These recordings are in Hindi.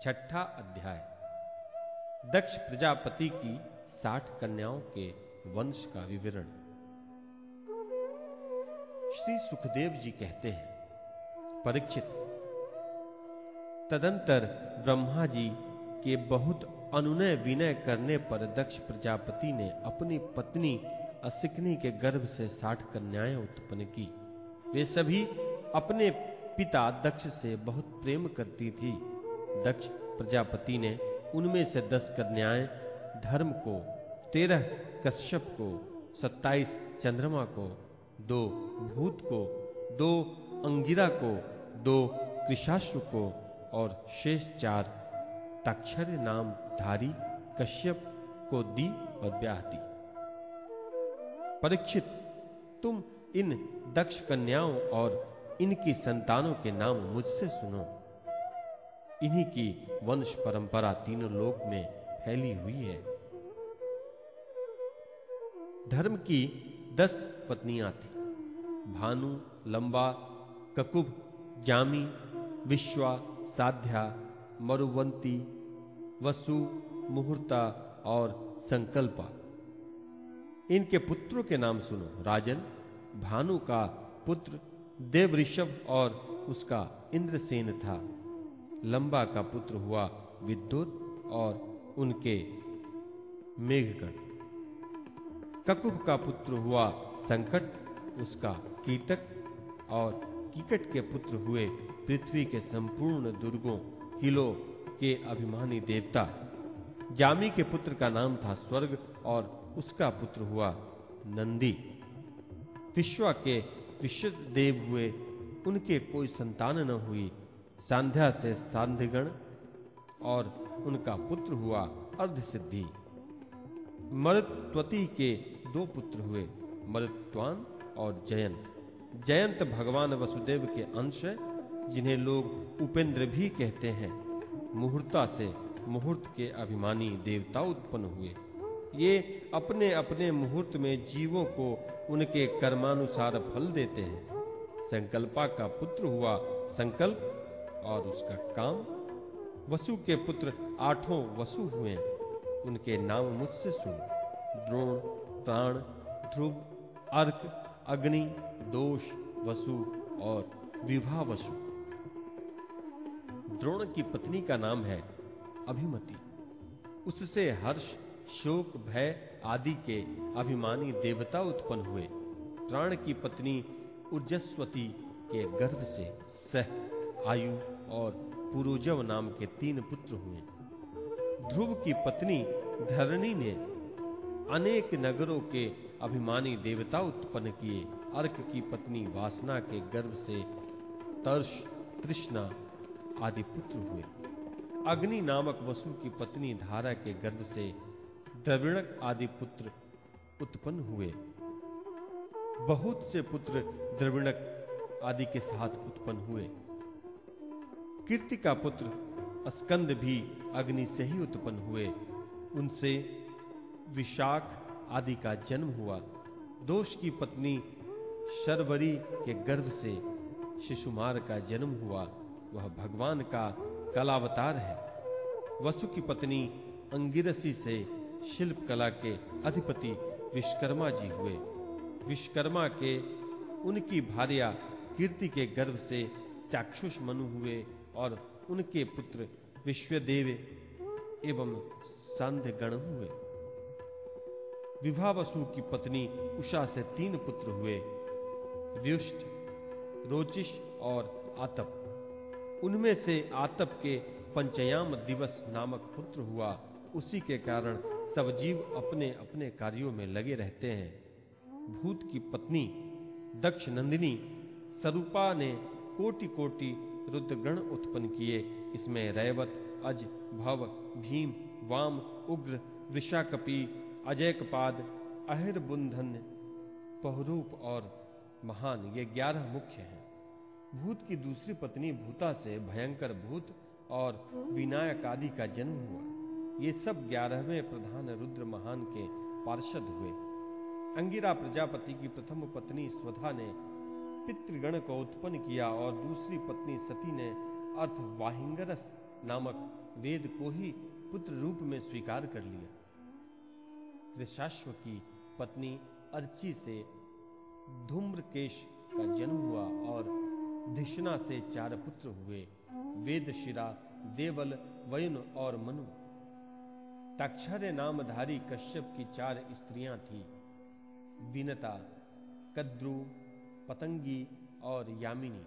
छठा अध्याय। दक्ष प्रजापति की साठ कन्याओं के वंश का विवरण। श्री सुखदेव जी कहते हैं, परीक्षित, तदंतर ब्रह्मा जी के बहुत अनुनय विनय करने पर दक्ष प्रजापति ने अपनी पत्नी असिकनी के गर्भ से साठ कन्याएँ उत्पन्न की। वे सभी अपने पिता दक्ष से बहुत प्रेम करती थी। दक्ष प्रजापति ने उनमें से दस कन्याएँ धर्म को तेरह, कश्यप को सत्ताईस, चंद्रमा को दो, भूत को दो, अंगिरा को दो, कृषाश्व को और शेष चार तक्षर नाम धारी, कश्यप को दी और ब्याह दी। परीक्षित, तुम इन दक्ष कन्याओं और इनकी संतानों के नाम मुझसे सुनो। इन्हीं की वंश परंपरा तीनों लोक में फैली हुई है। धर्म की दस पत्नियाँ थी। भानु, लंबा, ककुब, जामी, विश्वा, साध्या, मरुवंती, वसु, मुहूर्ता और संकल्पा। इनके पुत्रों के नाम सुनो, राजन, भानु का पुत्र देव ऋषभ और उसका इंद्रसेन था। लंबा का पुत्र हुआ विद्युत और उनके मेघगण। ककुब का पुत्र हुआ संकट, उसका कीटक और कीकट के पुत्र हुए पृथ्वी के संपूर्ण दुर्गों, किलों के अभिमानी देवता। जामी के पुत्र का नाम था स्वर्ग और उसका पुत्र हुआ नंदी। विश्वा के विश्व देव हुए, उनके कोई संतान न हुई। सांध्या से सांध्यगण और उनका पुत्र हुआ अर्ध सिद्धि मरुत्वती के दो पुत्र हुए, मरुत्वान और जयंत। जयंत भगवान वसुदेव के अंश जिन्हें लोग उपेंद्र भी कहते हैं। मुहूर्ता से मुहूर्त के अभिमानी देवता उत्पन्न हुए। ये अपने अपने मुहूर्त में जीवों को उनके कर्मानुसार फल देते हैं। संकल्पा का पुत्र हुआ संकल्प और उसका काम, वसु के पुत्र आठों वसु हुए। उनके नाम मुझसे सुन। द्रोण, प्राण, ध्रुव, अर्क, अग्नि, दोष, वसु और विवाह वसु। द्रोण की पत्नी का नाम है अभिमति। उससे हर्ष, शोक, भय आदि के अभिमानी देवता उत्पन्न हुए। प्राण की पत्नी उर्जस्वती के गर्भ से सह आयु और पुरुजव नाम के तीन पुत्र हुए। ध्रुव की पत्नी धरणी ने अनेक नगरों के अभिमानी देवता उत्पन्न किए। अर्क की पत्नी वासना के गर्भ से तर्ष तृष्णा आदि पुत्र हुए। अग्नि नामक वसु की पत्नी धारा के गर्भ से द्रविणक आदि पुत्र उत्पन्न हुए। बहुत से पुत्र द्रविणक आदि के साथ उत्पन्न हुए। कीर्ति का पुत्र स्कंद भी अग्नि से ही उत्पन्न हुए। उनसे विशाख आदि का जन्म हुआ। दोष की पत्नी शर्वरी के गर्भ से शिशुमार का जन्म हुआ। वह भगवान का कलावतार है। वसु की पत्नी अंगिरसी से शिल्प कला के अधिपति विश्वकर्मा जी हुए। विश्वकर्मा के उनकी भार्या कीर्ति के गर्भ से चाक्षुष मनु हुए और उनके पुत्र विश्वदेव एवं सांध्य गण हुए। विवाह वसु की पत्नी उषा से तीन पुत्र हुए, व्युष्ट रोचिश और आतप। उनमें से आतप के पंचयाम दिवस नामक पुत्र हुआ। उसी के कारण सब जीव अपने अपने कार्यों में लगे रहते हैं। भूत की पत्नी दक्ष नंदिनी सरूपा ने कोटि कोटि रुद्रगण उत्पन्न किए। इसमें रैवत, अज, भव, भीम, वाम, उग्र विशाकपी अजयकपाद अहिर बुंधन पहरूप और महान, ये ग्यारह मुख्य हैं। भूत की दूसरी पत्नी भूता से भयंकर भूत और विनायक आदि का जन्म हुआ। ये सब ग्यारहवें प्रधान रुद्र महान के पार्षद हुए। अंगिरा प्रजापति की प्रथम पत्नी स्वधा ने पितृगण को उत्पन्न किया और दूसरी पत्नी सती ने अर्थ वाहिंगरस नामक वेद को ही पुत्र रूप में स्वीकार कर लिया। त्रिशाश्व की पत्नी अर्ची से धूम्रकेश का जन्म हुआ और धिषणा से चार पुत्र हुए, वेदशिरा, देवल, वयुन और मनु। ताक्षर्य नामधारी कश्यप की चार स्त्रियाँ थी, विनता, कद्रु पतंगी और यामिनी।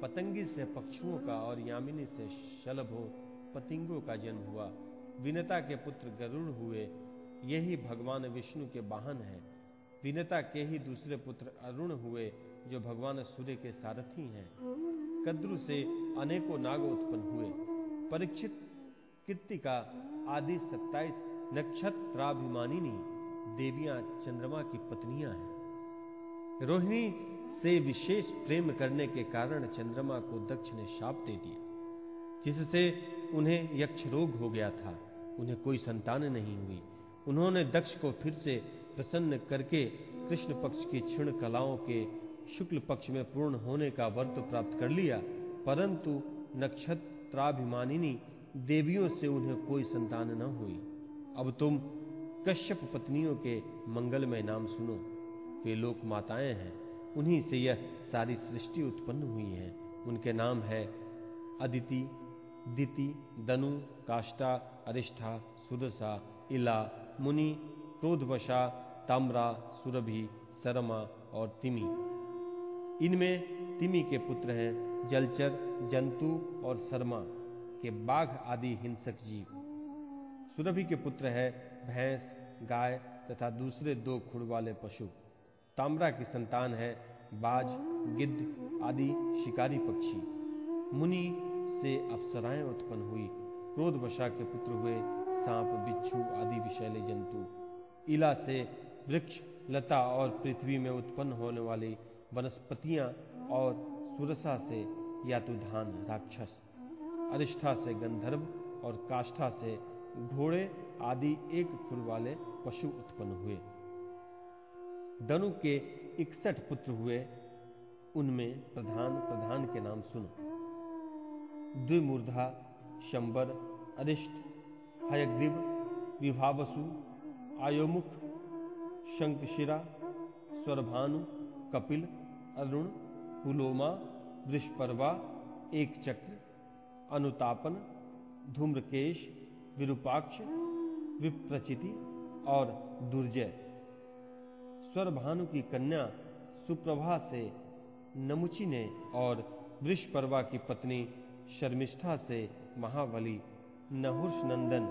पतंगी से पक्षुओं का और यामिनी से शलभों पतिंगों का जन्म हुआ। विनता के पुत्र गरुड़ हुए, यही भगवान विष्णु के वाहन है। विनता के ही दूसरे पुत्र अरुण हुए, जो भगवान सूर्य के सारथी हैं। कद्रु से अनेकों नाग उत्पन्न हुए। परीक्षित, कृतिका, आदि सत्ताईस नक्षत्राभिमानिनी देवियाँ चंद्रमा की पत्नियाँ हैं। रोहिणी से विशेष प्रेम करने के कारण चंद्रमा को दक्ष ने शाप दे दिया, जिससे उन्हें यक्ष रोग हो गया था। उन्हें कोई संतान नहीं हुई। उन्होंने दक्ष को फिर से प्रसन्न करके कृष्ण पक्ष की क्षीण कलाओं के शुक्ल पक्ष में पूर्ण होने का व्रत प्राप्त कर लिया। परंतु नक्षत्राभिमानिनी देवियों से उन्हें कोई संतान न हुई। अब तुम कश्यप पत्नियों के मंगलमय नाम सुनो। वे लोक माताएँ हैं। उन्हीं से यह सारी सृष्टि उत्पन्न हुई है। उनके नाम है अदिति, दिति, दनु, काष्टा, अरिष्ठा सुरसा इला, मुनि, क्रोधवशा, ताम्रा, सुरभि सरमा और तिमी। इनमें तिमी के पुत्र हैं जलचर, जंतु और शर्मा के बाघ आदि हिंसक जीव। सुरभि के पुत्र है भैंस, गाय तथा दूसरे दो खुड़ वाले पशु। ताम्रा की संतान है बाज, गिद्ध आदि शिकारी पक्षी। मुनि से अप्सराएँ उत्पन्न हुई। क्रोध वशा के पुत्र हुए सांप, बिच्छू आदि विषैले जंतु। इला से वृक्ष, लता और पृथ्वी में उत्पन्न होने वाली वनस्पतियाँ और सुरसा से यातुधान राक्षस। अरिष्ठा से गंधर्व और काष्ठा से घोड़े आदि एक खुर वाले पशु उत्पन्न हुए। दनु के इकसठ पुत्र हुए। उनमें प्रधान प्रधान के नाम सुनो। द्विमूर्धा, शंबर अरिष्ट हयग्रीव, विभावसु, आयोमुख शंकशिरा स्वरभानु, कपिल, अरुण, पुलोमा, वृषपर्वा एक चक्र अनुतापन, धूम्रकेश, विरूपाक्ष, विप्रचिति और दुर्जय। स्वरभानु की कन्या सुप्रभा से नमुची ने और वृषपर्वा की पत्नी शर्मिष्ठा से महाबली नहुष नंदन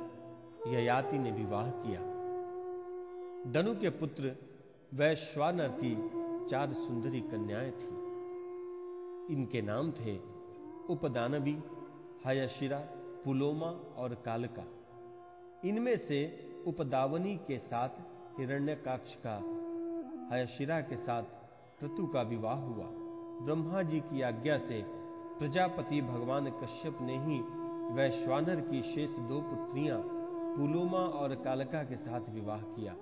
ययाति ने विवाह किया। दनु के पुत्र वैश्वानर की चार सुंदरी कन्याएँ थी। इनके नाम थे उपदानवी, हयशिरा, पुलोमा और कालका। इनमें से उपदावनी के साथ हिरण्यकाक्ष का हयशिरा के साथ क्रतु का विवाह हुआ। ब्रह्मा जी की आज्ञा से प्रजापति भगवान कश्यप ने ही वैश्वानर की शेष दो पुत्रियाँ पुलोमा और कालका के साथ विवाह किया।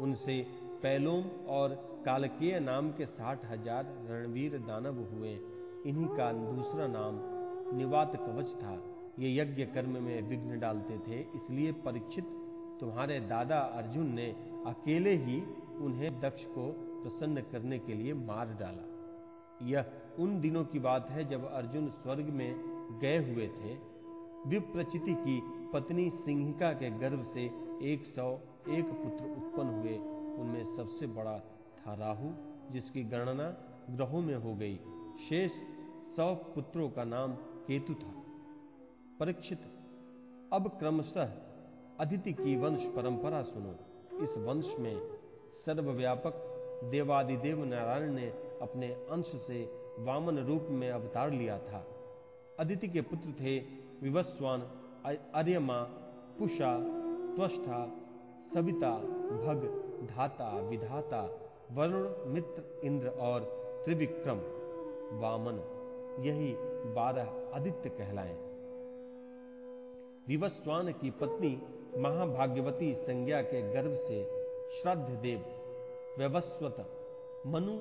उनसे पैलोम और कालकेय नाम के साठ हज़ार रणवीर दानव हुए। इन्हीं का दूसरा नाम निवात कवच था। ये यज्ञ कर्म में विघ्न डालते थे, इसलिए परीक्षित तुम्हारे दादा अर्जुन ने अकेले ही उन्हें दक्ष को प्रसन्न करने के लिए मार डाला। यह उन दिनों की बात है जब अर्जुन स्वर्ग में गए हुए थे। विप्रचिति की पत्नी सिंहिका के गर्भ से एक सौ एक पुत्र उत्पन्न हुए। उनमें सबसे बड़ा था राहु, जिसकी गणना ग्रहों में हो गई। शेष सौ पुत्रों का नाम केतु था। परीक्षित, अब क्रमशः अदिति की वंश परंपरा सुनो। इस वंश में सर्वव्यापक देवादिदेव नारायण ने अपने अंश से वामन रूप में अवतार लिया था। अदिति के पुत्र थे विवस्वान अर्यमा, पुषा त्वष्टा सविता, भग, धाता, विधाता, वरुण, मित्र, इंद्र और त्रिविक्रम। वामन, यही बारह आदित्य कहलाए। विवस्वान की पत्नी महाभाग्यवती संज्ञा के गर्भ से श्रद्ध देव व्यवस्वत, मनु,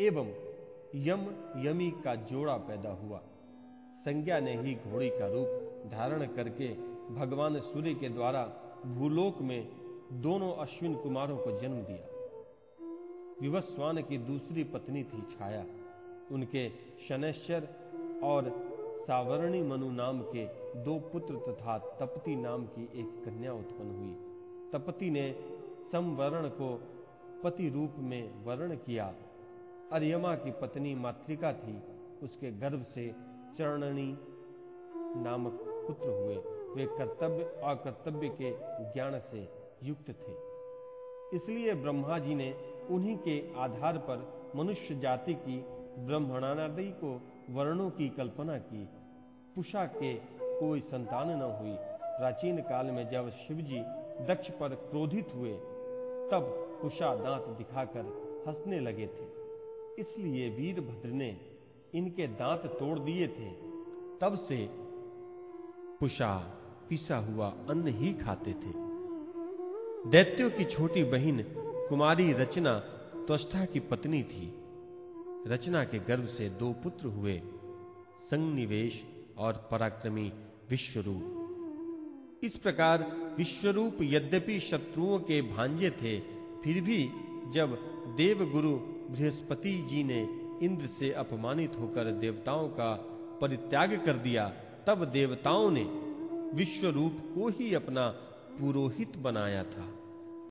एवं यम यमी का जोड़ा पैदा हुआ। संज्ञा ने ही घोड़ी का रूप धारण करके भगवान सूर्य के द्वारा भूलोक में दोनों अश्विन कुमारों को जन्म दिया। विवस्वान की दूसरी पत्नी थी छाया। उनके शनैश्चर और सावरणी मनु नाम के दो पुत्र तथा तपति नाम की एक कन्या उत्पन्न हुई। तपति ने समवर्ण को पति रूप में वर्ण किया। अर्यमा की पत्नी मातृका थी। उसके गर्भ से चरणनी नामक पुत्र हुए। वे कर्तव्य और कर्तव्य के ज्ञान से युक्त थे। इसलिए ब्रह्मा जी ने उन्हीं के आधार पर मनुष्य जाति की ब्रह्मणादि को वर्णों की कल्पना की। पुषा के कोई संतान न हुई। प्राचीन काल में जब शिवजी दक्ष पर क्रोधित हुए तब पुषा दांत दिखाकर हंसने लगे थे। इसलिए वीरभद्र ने इनके दांत तोड़ दिए थे। तब से पुषा पिसा हुआ अन्न ही खाते थे। दैत्यों की छोटी बहन कुमारी रचना त्वष्टा की पत्नी थी। रचना के गर्भ से दो पुत्र हुए संनिवेश और पराक्रमी विश्वरूप। इस प्रकार विश्वरूप यद्यपि शत्रुओं के भांजे थे, फिर भी जब देवगुरु बृहस्पति जी ने इंद्र से अपमानित होकर देवताओं का परित्याग कर दिया, तब देवताओं ने विश्वरूप को ही अपना पुरोहित बनाया था।